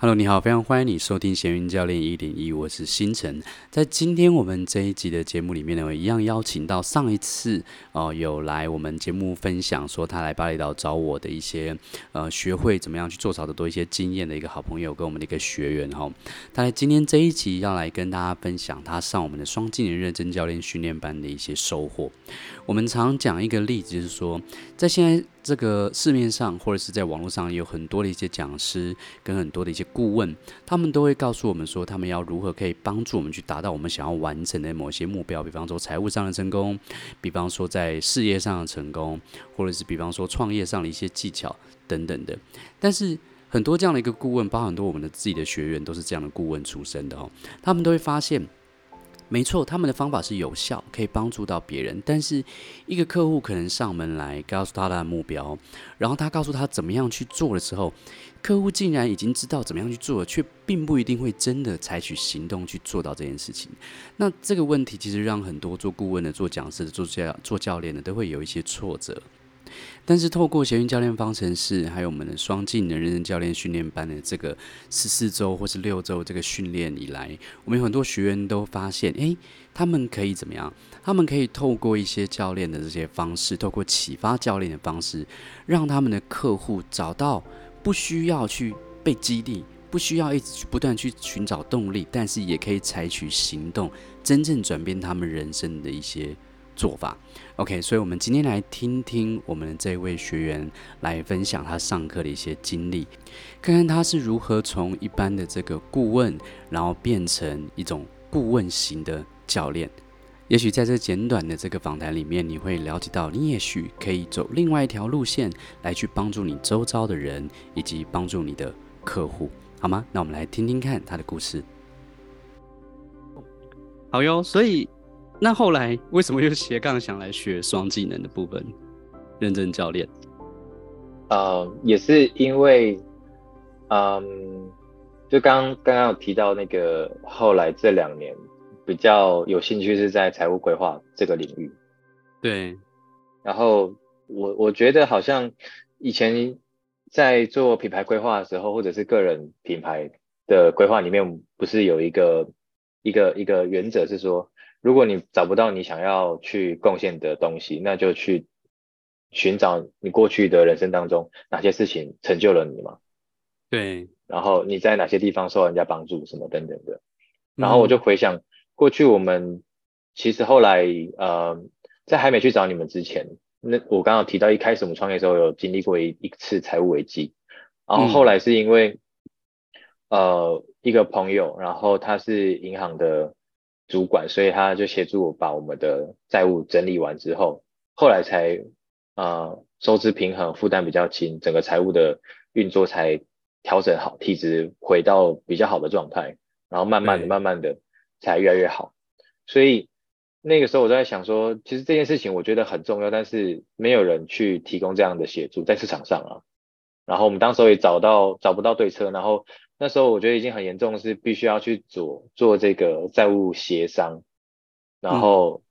Hello，你好，非常欢迎你收听闲云教练一点一，我是星辰。在今天我们这一集的节目里面呢，我一样邀请到上一次哦、有来我们节目分享说他来巴厘岛找我的一些呃学会怎么样去做草的多一些经验的一个好朋友跟我们的一个学员哈。他今天这一集要来跟大家分享他上我们的双技能认证教练训练班的一些收获。我们常讲一个例子，就是说在现在。这个市面上或者是在网络上有很多的一些讲师跟很多的一些顾问，他们都会告诉我们说，他们要如何可以帮助我们去达到我们想要完成的某些目标，比方说财务上的成功，比方说在事业上的成功，或者是比方说创业上的一些技巧等等的。但是很多这样的一个顾问，包含很多我们的自己的学员都是这样的顾问出身的哦，他们都会发现。没错，他们的方法是有效，可以帮助到别人。但是，一个客户可能上门来告诉他他的目标，然后他告诉他怎么样去做的时候，客户竟然已经知道怎么样去做了，却并不一定会真的采取行动去做到这件事情。那这个问题其实让很多做顾问的、做讲师的、做教做教练的都会有一些挫折。但是透过闲云教练方程式，还有我们的双技能认证教练训练班的这个十四周或是六周这个训练以来，我们有很多学员都发现，诶，他们可以怎么样？他们可以透过一些教练的这些方式，透过启发教练的方式，让他们的客户找到不需要去被激励，不需要一直去不断去寻找动力，但是也可以采取行动，真正转变他们人生的一些。做法，OK，所以，我们今天来听听我们这位学员来分享他上课的一些经历，看看他是如何从一般的这个顾问，然后变成一种顾问型的教练。也许在这简短的这个访谈里面，你会了解到，你也许可以走另外一条路线来去帮助你周遭的人，以及帮助你的客户，好吗？那我们来听听看他的故事。好哟，所以。那后来为什么又斜杠想来学双技能的部分？认证教练？呃，也是因为，嗯，就刚刚刚有提到那个，后来这两年比较有兴趣是在财务规划这个领域。对。然后我我觉得好像以前在做品牌规划的时候，或者是个人品牌的规划里面，不是有一个一个一个原则是说。如果你找不到你想要去贡献的东西，那就去寻找你过去的人生当中哪些事情成就了你嘛。对。然后你在哪些地方受人家帮助，什么等等的。然后我就回想过去，我们其实后来呃，在还没去找你们之前，那我刚刚提到一开始我们创业的时候有经历过一一次财务危机，然后后来是因为、嗯、呃一个朋友，然后他是银行的。主管，所以他就协助我把我们的债务整理完之后，后来才呃收支平衡，负担比较轻，整个财务的运作才调整好，体质回到比较好的状态，然后慢慢的、慢慢的才越来越好。所以那个时候我在想说，其实这件事情我觉得很重要，但是没有人去提供这样的协助在市场上啊。然后我们当时也找到找不到对策，然后。那时候我觉得已经很严重是必须要去做做这个债务协商，然后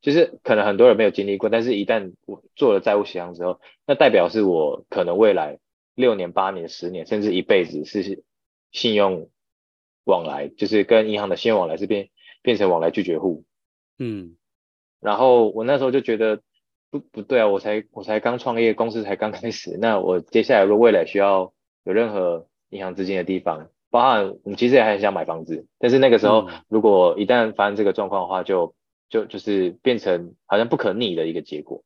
就是可能很多人没有经历过，但是一旦我做了债务协商之后，那代表是我可能未来六年、八年、十年，甚至一辈子是信用往来，就是跟银行的信用往来是变变成往来拒绝户。嗯，然后我那时候就觉得不不对啊，我才我才刚创业，公司才刚开始，那我接下来如果未来需要有任何银行资金的地方，包含我们其实也很想买房子，但是那个时候如果一旦发生这个状况的话，就就就是变成好像不可逆的一个结果，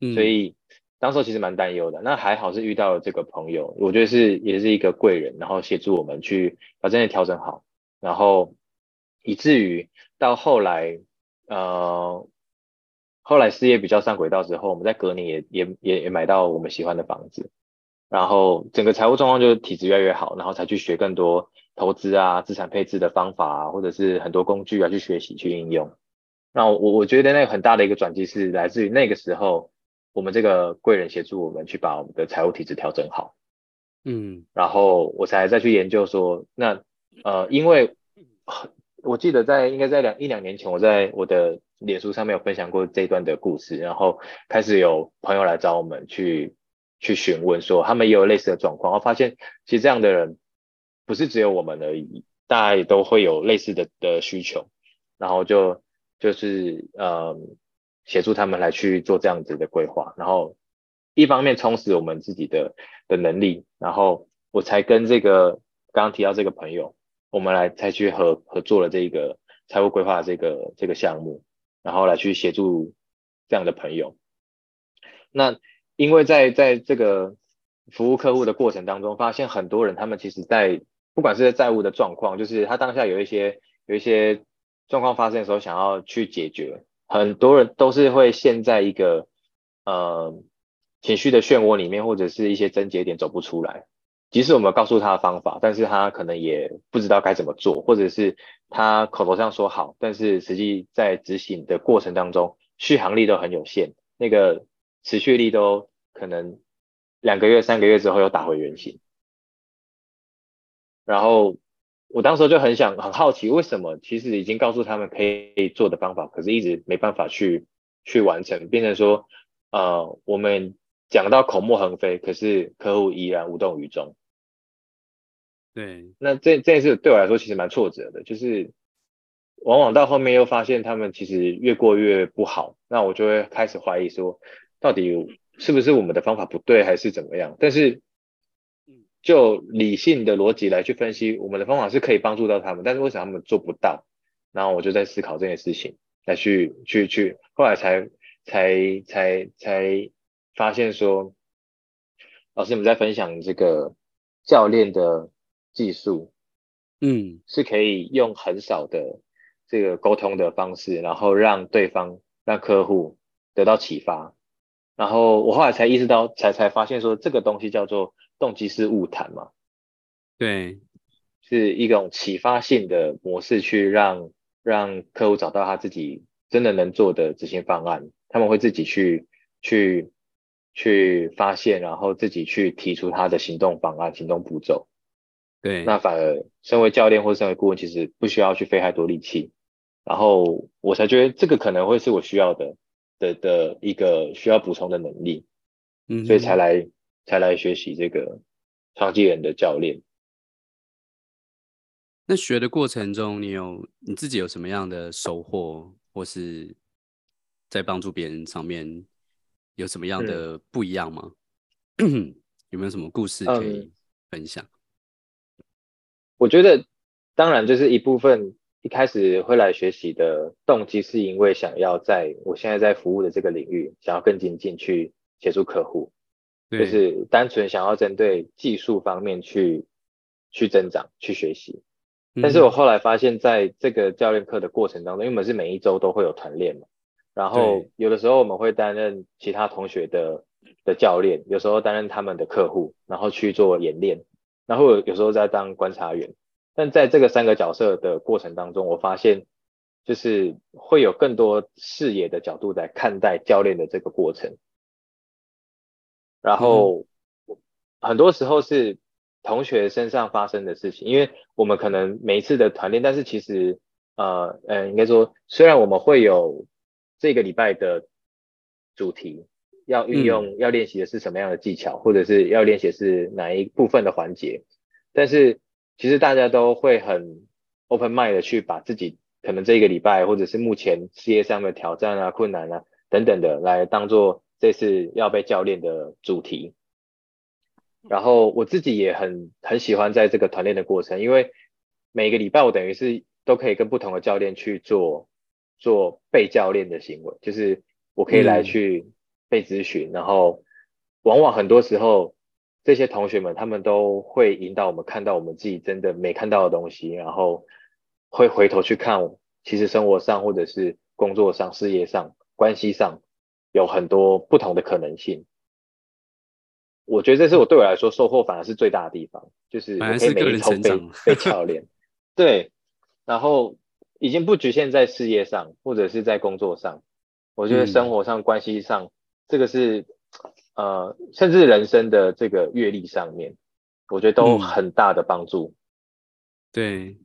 嗯，所以当时候其实蛮担忧的。那还好是遇到了这个朋友，我觉得是也是一个贵人，然后协助我们去把这些调整好，然后以至于到后来，呃，后来事业比较上轨道之后，我们在隔年也也也也买到我们喜欢的房子。然后整个财务状况就是体质越来越好，然后才去学更多投资啊、资产配置的方法啊，或者是很多工具啊去学习去应用。那我我觉得那个很大的一个转机是来自于那个时候，我们这个贵人协助我们去把我们的财务体质调整好。嗯，然后我才再去研究说，那呃，因为我记得在应该在两一两年前，我在我的脸书上面有分享过这一段的故事，然后开始有朋友来找我们去。去询问说他们也有类似的状况，我发现其实这样的人不是只有我们而已，大家也都会有类似的的需求，然后就就是呃协助他们来去做这样子的规划，然后一方面充实我们自己的的能力，然后我才跟这个刚刚提到这个朋友，我们来才去合合作了这个财务规划这个这个项目，然后来去协助这样的朋友。那因为在在这个服务客户的过程当中，发现很多人他们其实在不管是债务的状况，就是他当下有一些有一些状况发生的时候，想要去解决，很多人都是会陷在一个呃情绪的漩涡里面，或者是一些症结点走不出来。即使我们告诉他的方法，但是他可能也不知道该怎么做，或者是他口头上说好，但是实际在执行的过程当中，续航力都很有限，那个持续力都可能两个月、三个月之后又打回原形。然后我当时就很想、很好奇，为什么其实已经告诉他们可以做的方法，可是一直没办法去去完成，变成说，呃，我们。讲到口沫横飞，可是客户依然无动于衷。对，那这这件事对我来说其实蛮挫折的，就是往往到后面又发现他们其实越过越不好，那我就会开始怀疑说，到底是不是我们的方法不对，还是怎么样？但是就理性的逻辑来去分析，我们的方法是可以帮助到他们，但是为什么他们做不到？然后我就在思考这件事情，来去去去，后来才才才才。发现说，老师你们在分享这个教练的技术，嗯，是可以用很少的这个沟通的方式，然后让对方让客户得到启发。然后我后来才意识到，才才发现说，这个东西叫做动机式误谈嘛，对，是一种启发性的模式，去让让客户找到他自己真的能做的执行方案，他们会自己去去。去发现，然后自己去提出他的行动方案、行动步骤。对，那反而身为教练或身为顾问，其实不需要去费太多力气。然后我才觉得这个可能会是我需要的的的一个需要补充的能力。嗯，所以才来才来学习这个创机人的教练。那学的过程中，你有你自己有什么样的收获，或是在帮助别人上面？有什么样的不一样吗？嗯、有没有什么故事可以分享？嗯，我觉得，当然就是一部分一开始会来学习的动机，是因为想要在我现在在服务的这个领域，想要更精进去协助客户，就是单纯想要针对技术方面去去增长、去学习。但是我后来发现，在这个教练课的过程当中，因为我们是每一周都会有团练嘛。然后有的时候我们会担任其他同学的的教练，有时候担任他们的客户，然后去做演练，然后有时候在当观察员。但在这个三个角色的过程当中，我发现就是会有更多视野的角度来看待教练的这个过程。然后很多时候是同学身上发生的事情，因为我们可能每一次的团练，但是其实呃呃应该说，虽然我们会有。这个礼拜的主题要运用、嗯、要练习的是什么样的技巧，或者是要练习是哪一部分的环节？但是其实大家都会很 open mind 的去把自己可能这一个礼拜，或者是目前事业上的挑战啊、困难啊等等的，来当做这次要被教练的主题。然后我自己也很很喜欢在这个团练的过程，因为每个礼拜我等于是都可以跟不同的教练去做。做被教练的行为，就是我可以来去被咨询，嗯，然后往往很多时候这些同学们他们都会引导我们看到我们自己真的没看到的东西，然后会回头去看，其实生活上或者是工作上、事业上、关系上有很多不同的可能性。我觉得这是我对我来说收获反而是最大的地方，就是我可以每一周被被教练，对，然后。已经不局限在事业上，或者是在工作上，我觉得生活上、关系上，嗯、这个是呃，甚至人生的这个阅历上面，我觉得都很大的帮助。嗯、对，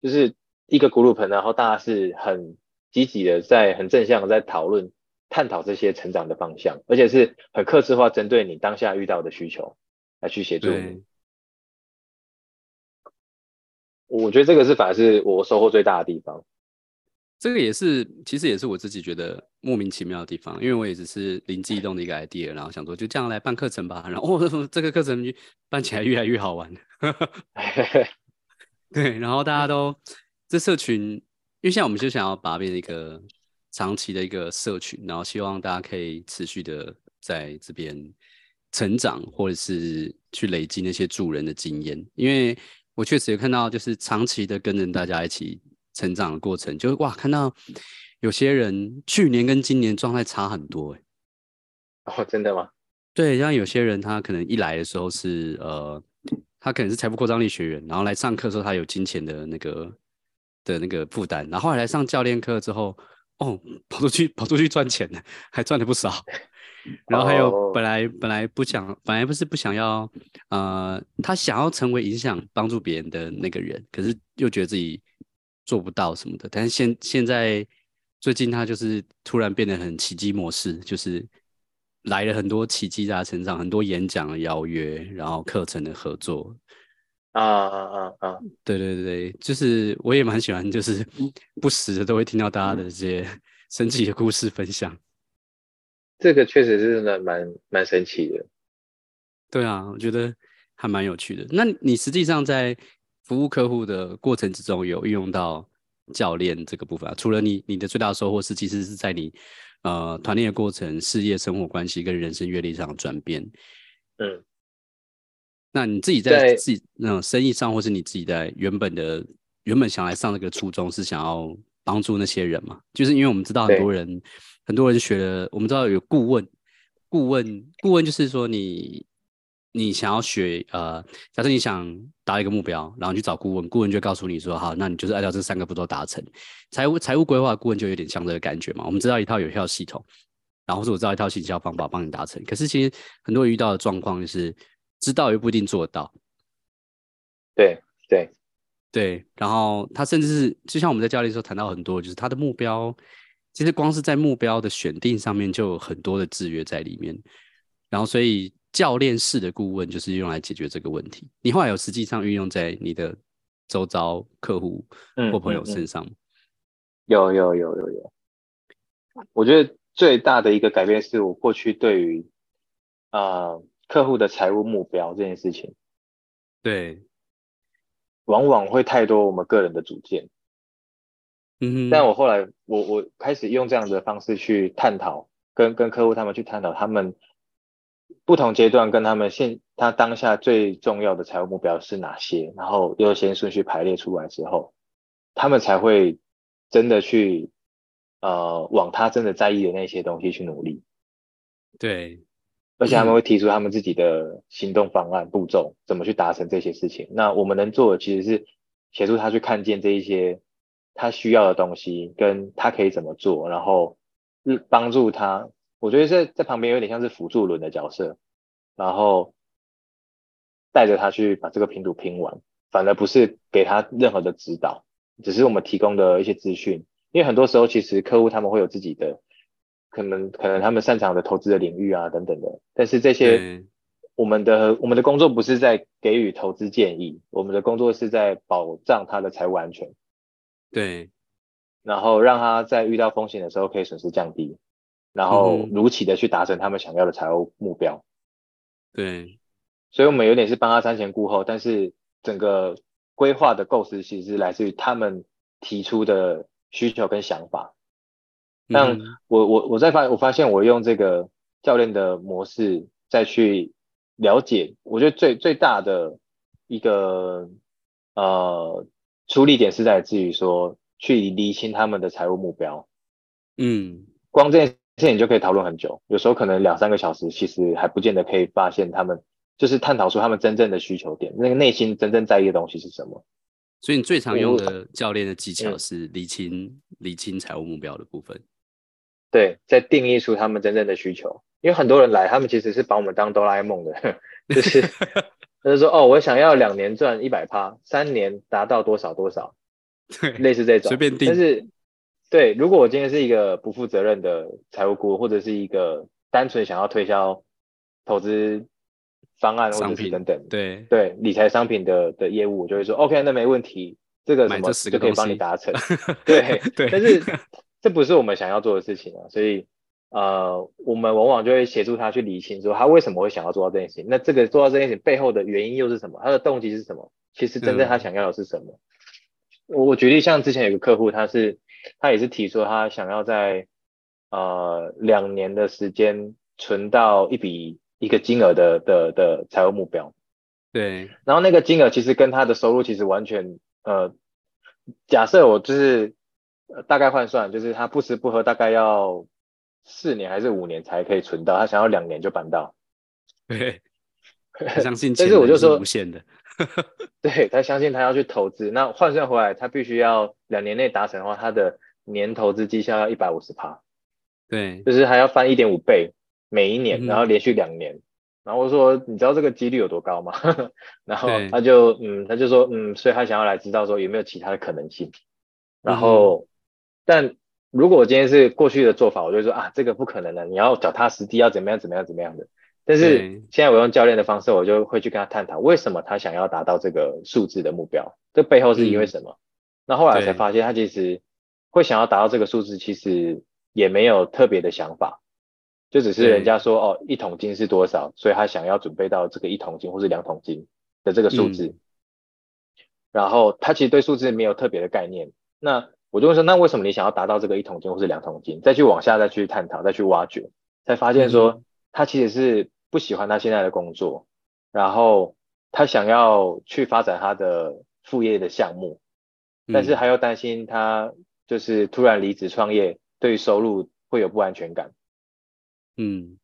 就是一个 group，然后大家是很积极的，在很正向的在讨论、探讨这些成长的方向，而且是很客制化，针对你当下遇到的需求来去协助你。我觉得这个是反而是我收获最大的地方。这个也是，其实也是我自己觉得莫名其妙的地方，因为我也只是灵机一动的一个 idea，然后想说就这样来办课程吧，然后哦，这个课程办起来越来越好玩。对，然后大家都这社群，因为现在我们就想要把它变成一个长期的一个社群，然后希望大家可以持续的在这边成长，或者是去累积那些助人的经验，因为我确实有看到，就是长期的跟着大家一起成长的过程，就是哇，看到有些人去年跟今年状态差很多，哎，哦，真的吗？对，像有些人他可能一来的时候是呃。他可能是财富扩张力学员，然后来上课的时候，他有金钱的那个的那个负担，然后后来来上教练课之后，哦，跑出去跑出去赚钱了，还赚了不少。然后还有本来本来不想，本来不是不想要，呃，他想要成为影响帮助别人的那个人，可是又觉得自己做不到什么的。但是现现在最近他就是突然变得很奇迹模式，就是。来了很多奇迹在他身上，很多演讲的邀约，然后课程的合作，啊啊啊啊！对对对，就是我也蛮喜欢，就是不时的都会听到大家的这些 神奇的故事分享。这个确实是真的蛮蛮神奇的。对啊，我觉得还蛮有趣的。那你实际上在服务客户的过程之中，有运用到教练这个部分啊？除了你你的最大收获是，其实是在你。呃，团练的过程、事业、生活关系跟人生阅历上的转变，嗯，那你自己在自己那种生意上，或是你自己在原本的原本想来上这个初衷，是想要帮助那些人嘛？就是因为我们知道很多人，很多人学了，我们知道有顾问，顾问，顾问就是说你。你想要学呃，假设你想达一个目标，然后去找顾问，顾问就告诉你说，好，那你就是按照这三个步骤达成。财务财务规划顾问就有点像这个感觉嘛。我们知道一套有效系统，然后是我知道一套行销方法帮你达成。可是其实很多人遇到的状况就是，知道又不一定做得到。对对对，然后他甚至是就像我们在教练的时候谈到很多，就是他的目标，其实光是在目标的选定上面就有很多的制约在里面，然后所以。教练式的顾问就是用来解决这个问题。你后来有实际上运用在你的周遭客户或朋友身上吗？有有有有有。我觉得最大的一个改变是我过去对于啊、呃、客户的财务目标这件事情，对，往往会太多我们个人的主见。嗯。但我后来我我开始用这样的方式去探讨，跟跟客户他们去探讨他们。不同阶段跟他们现他当下最重要的财务目标是哪些？然后优先顺序排列出来之后，他们才会真的去呃往他真的在意的那些东西去努力。对，而且他们会提出他们自己的行动方案、步骤，怎么去达成这些事情。那我们能做的其实是协助他去看见这一些他需要的东西，跟他可以怎么做，然后帮助他。我觉得在在旁边有点像是辅助轮的角色，然后带着他去把这个拼图拼完，反而不是给他任何的指导，只是我们提供的一些资讯。因为很多时候其实客户他们会有自己的可能，可能他们擅长的投资的领域啊等等的，但是这些我们的我们的工作不是在给予投资建议，我们的工作是在保障他的财务安全，对，然后让他在遇到风险的时候可以损失降低。然后如期的去达成他们想要的财务目标，对，所以我们有点是帮他瞻前顾后，但是整个规划的构思其实是来自于他们提出的需求跟想法。但我我我在发我发现我用这个教练的模式再去了解，我觉得最最大的一个呃出力点是在自于说去理清他们的财务目标。嗯，光这件。这你就可以讨论很久，有时候可能两三个小时，其实还不见得可以发现他们就是探讨出他们真正的需求点，那个内心真正在意的东西是什么。所以你最常用的教练的技巧是理清理清财务目标的部分。对，在定义出他们真正的需求，因为很多人来，他们其实是把我们当哆啦 A 梦的，就是他 就说哦，我想要两年赚一百趴，三年达到多少多少，类似这种，随便定，但是。对，如果我今天是一个不负责任的财务顾问，或者是一个单纯想要推销投资方案或者是等等，对对理财商品的的业务，我就会说 OK，那没问题，这个什么就可以帮你达成。对对，但是这不是我们想要做的事情啊，所以呃，我们往往就会协助他去理清，说他为什么会想要做到这件事情。那这个做到这件事情背后的原因又是什么？他的动机是什么？其实真正他想要的是什么？我、嗯、我举例，像之前有个客户，他是他也是提出他想要在呃两年的时间存到一笔一个金额的的的财务目标。对，然后那个金额其实跟他的收入其实完全呃，假设我就是大概换算，就是他不吃不喝大概要四年还是五年才可以存到，他想要两年就办到。对，相信 但是我就说无限的 对，他相信他要去投资，那换算回来他必须要两年内达成的话，他的年投资绩效要一百五十趴。对，就是还要翻一点五倍每一年，然后连续两年。嗯然后我说，你知道这个几率有多高吗？然后他就嗯，他就说嗯，所以他想要来知道说有没有其他的可能性。然后，嗯、但如果我今天是过去的做法，我就说啊，这个不可能的，你要脚踏实地，要怎么样怎么样怎么样的。但是现在我用教练的方式，我就会去跟他探讨，为什么他想要达到这个数字的目标，这背后是因为什么？那、嗯、后，来才发现，他其实会想要达到这个数字，其实也没有特别的想法。就只是人家说哦，一桶金是多少，所以他想要准备到这个一桶金或是两桶金的这个数字。嗯、然后他其实对数字没有特别的概念。那我就会说，那为什么你想要达到这个一桶金或是两桶金？再去往下再去探讨，再去挖掘，才发现说他其实是不喜欢他现在的工作，然后他想要去发展他的副业的项目，但是还要担心他就是突然离职创业，对于收入会有不安全感。嗯，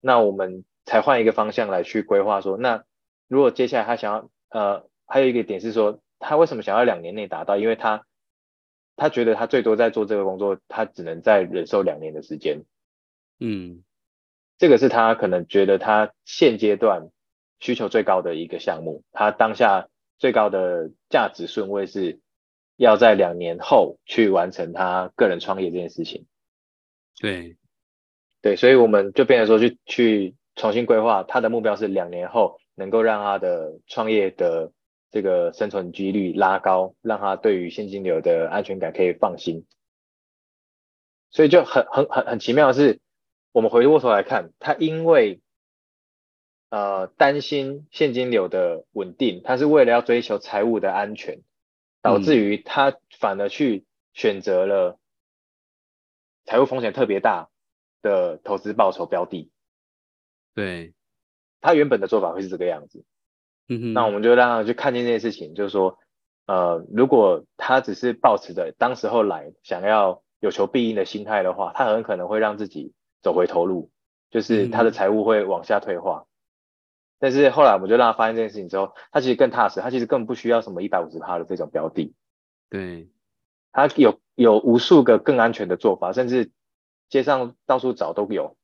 那我们才换一个方向来去规划说，那如果接下来他想要，呃，还有一个点是说，他为什么想要两年内达到？因为他他觉得他最多在做这个工作，他只能再忍受两年的时间。嗯，这个是他可能觉得他现阶段需求最高的一个项目，他当下最高的价值顺位是要在两年后去完成他个人创业这件事情。对。对，所以我们就变成说去去重新规划，他的目标是两年后能够让他的创业的这个生存几率拉高，让他对于现金流的安全感可以放心。所以就很很很很奇妙的是，我们回过头来看，他因为呃担心现金流的稳定，他是为了要追求财务的安全，导致于他反而去选择了财务风险特别大的投资报酬标的，对，他原本的做法会是这个样子，嗯哼，那我们就让他去看见这件事情，就是说，呃，如果他只是抱持着当时候来想要有求必应的心态的话，他很可能会让自己走回头路，就是他的财务会往下退化。嗯、但是后来我们就让他发现这件事情之后，他其实更踏实，他其实根本不需要什么一百五十趴的这种标的，对，他有有无数个更安全的做法，甚至。街上到处找都有，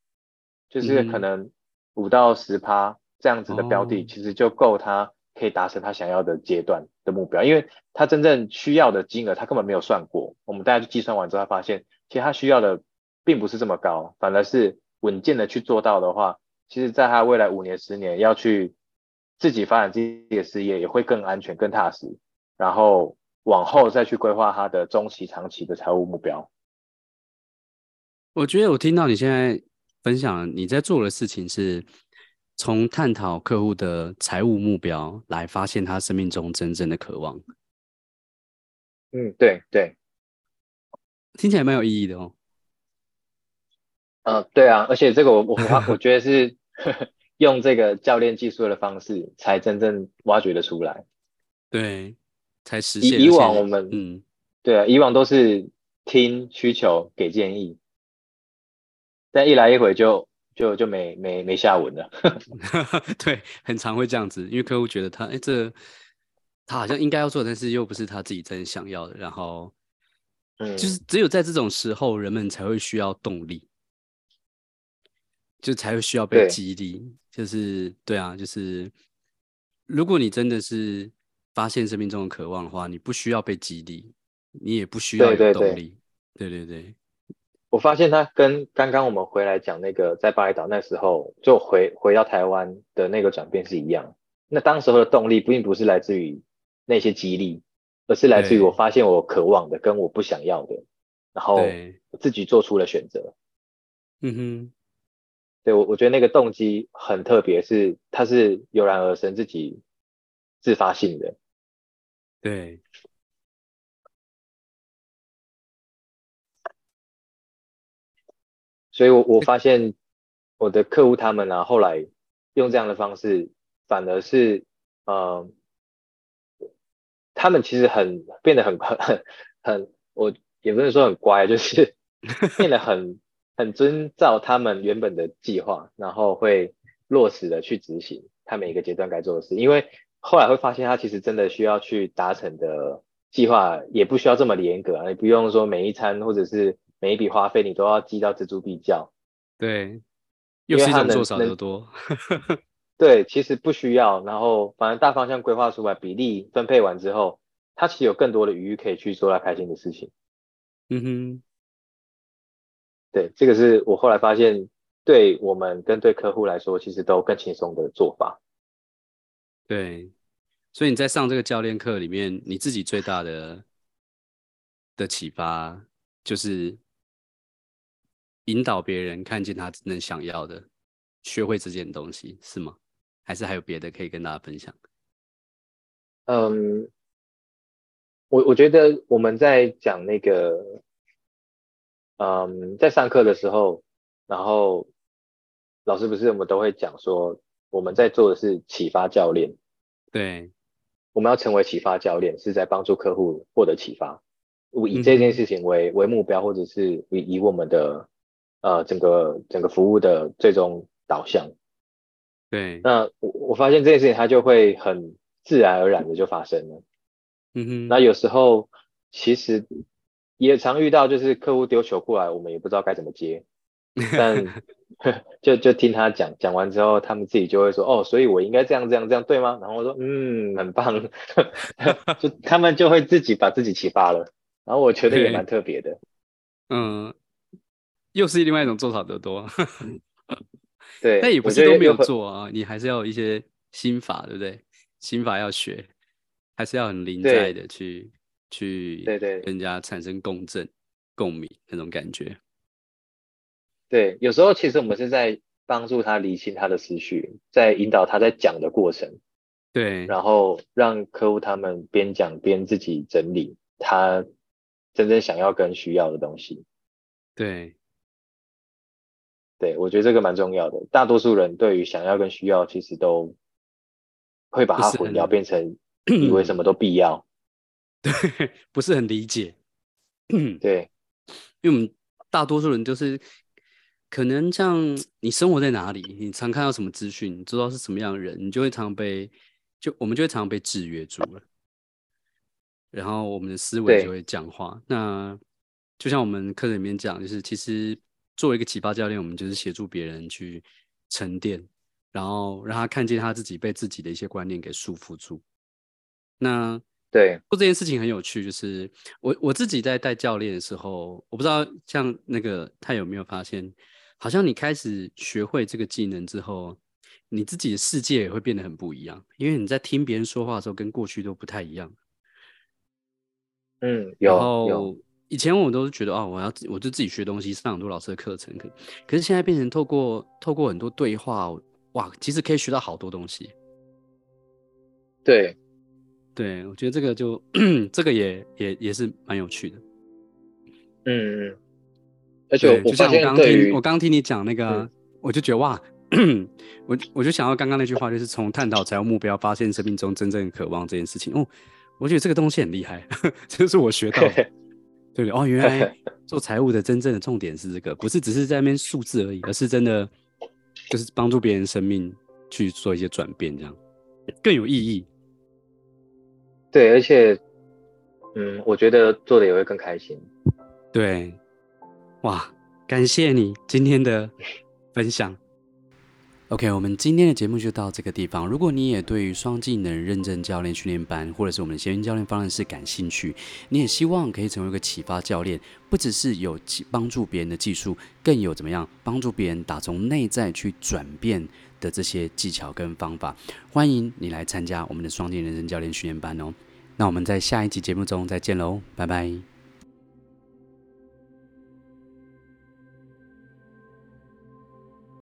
就是可能五到十趴这样子的标的，其实就够他可以达成他想要的阶段的目标，因为他真正需要的金额他根本没有算过。我们大家去计算完之后，他发现其实他需要的并不是这么高，反而是稳健的去做到的话，其实在他未来五年、十年要去自己发展自己的事业，也会更安全、更踏实，然后往后再去规划他的中期、长期的财务目标。我觉得我听到你现在分享你在做的事情，是从探讨客户的财务目标来发现他生命中真正的渴望。嗯，对对，听起来蛮有意义的哦。嗯、呃，对啊，而且这个我我 我觉得是用这个教练技术的方式，才真正挖掘的出来。对，才实现。以往我们嗯，对啊，以往都是听需求给建议。但一来一回就就就没没没下文了。对，很常会这样子，因为客户觉得他哎，这他好像应该要做，但是又不是他自己真想要的。然后，嗯，就是只有在这种时候，人们才会需要动力，就才会需要被激励。就是对啊，就是如果你真的是发现生命中的渴望的话，你不需要被激励，你也不需要有动力。对对对。对对对我发现他跟刚刚我们回来讲那个在巴厘岛那时候就回回到台湾的那个转变是一样。那当时候的动力并不是来自于那些激励，而是来自于我发现我渴望的跟我不想要的，然后自己做出了选择。嗯哼，对，我我觉得那个动机很特别，是它是油然而生，自己自发性的。对。所以我，我我发现我的客户他们呢、啊，后来用这样的方式，反而是，呃，他们其实很变得很很很，我也不能说很乖，就是 变得很很遵照他们原本的计划，然后会落实的去执行他每一个阶段该做的事。因为后来会发现，他其实真的需要去达成的计划，也不需要这么严格啊，你不用说每一餐或者是。每一笔花费你都要记到錙铢必较，对，又是一种做少得多。对，其实不需要，然后反正大方向规划出来，比例分配完之后，他其实有更多的余裕可以去做他开心的事情。嗯哼，对，这个是我后来发现，对我们跟对客户来说，其实都更轻松的做法。对，所以你在上这个教练课里面，你自己最大的的启发就是。引导别人看见他真正想要的，学会这件东西是吗？还是还有别的可以跟大家分享？嗯，我我觉得我们在讲那个，嗯，在上课的时候，然后老师不是我们都会讲说，我们在做的是启发教练。对，我们要成为启发教练，是在帮助客户获得启发，我以这件事情为、嗯、为目标，或者是以以我们的。呃，整个整个服务的最终导向，对，那我我发现这件事情它就会很自然而然的就发生了，嗯哼，那有时候其实也常遇到，就是客户丢球过来，我们也不知道该怎么接，但 就就听他讲讲完之后，他们自己就会说，哦，所以我应该这样这样这样对吗？然后我说，嗯，很棒，就他们就会自己把自己启发了，然后我觉得也蛮特别的，嗯。又是另外一种做少得多，对，但也不是都没有做啊，你还是要有一些心法，对不对？心法要学，还是要很临在的去去，对对，跟人家产生共振、共鸣那种感觉。对，有时候其实我们是在帮助他理清他的思绪，在引导他在讲的过程，对，然后让客户他们边讲边自己整理他真正想要跟需要的东西，对。对，我觉得这个蛮重要的。大多数人对于想要跟需要，其实都会把它混淆，变成以为什么 都必要。对，不是很理解。对，因为我们大多数人就是可能像你生活在哪里，你常看到什么资讯，你知道是什么样的人，你就会常被就我们就会常常被制约住了。然后我们的思维就会僵化。那就像我们课程里面讲，就是其实。作为一个启发教练，我们就是协助别人去沉淀，然后让他看见他自己被自己的一些观念给束缚住。那对做这件事情很有趣，就是我我自己在带教练的时候，我不知道像那个他有没有发现，好像你开始学会这个技能之后，你自己的世界也会变得很不一样，因为你在听别人说话的时候，跟过去都不太一样。嗯，有有。以前我都是觉得哦，我要我就自己学东西，上很多老师的课程。可可是现在变成透过透过很多对话，哇，其实可以学到好多东西。对，对，我觉得这个就 这个也也也是蛮有趣的。嗯嗯。而且我就像我刚听我刚听你讲那个，嗯、我就觉得哇，我我就想到刚刚那句话，就是从探讨财务目标，发现生命中真正的渴望这件事情。哦，我觉得这个东西很厉害，这是我学到的。对哦，原来 做财务的真正的重点是这个，不是只是在那边数字而已，而是真的就是帮助别人生命去做一些转变，这样更有意义。对，而且，嗯，我觉得做的也会更开心。对，哇，感谢你今天的 分享。OK，我们今天的节目就到这个地方。如果你也对于双技能认证教练训练班，或者是我们的闲云教练方程式感兴趣，你也希望可以成为一个启发教练，不只是有帮助别人的技术，更有怎么样帮助别人打从内在去转变的这些技巧跟方法，欢迎你来参加我们的双技能认证教练训练班哦。那我们在下一集节目中再见喽，拜拜。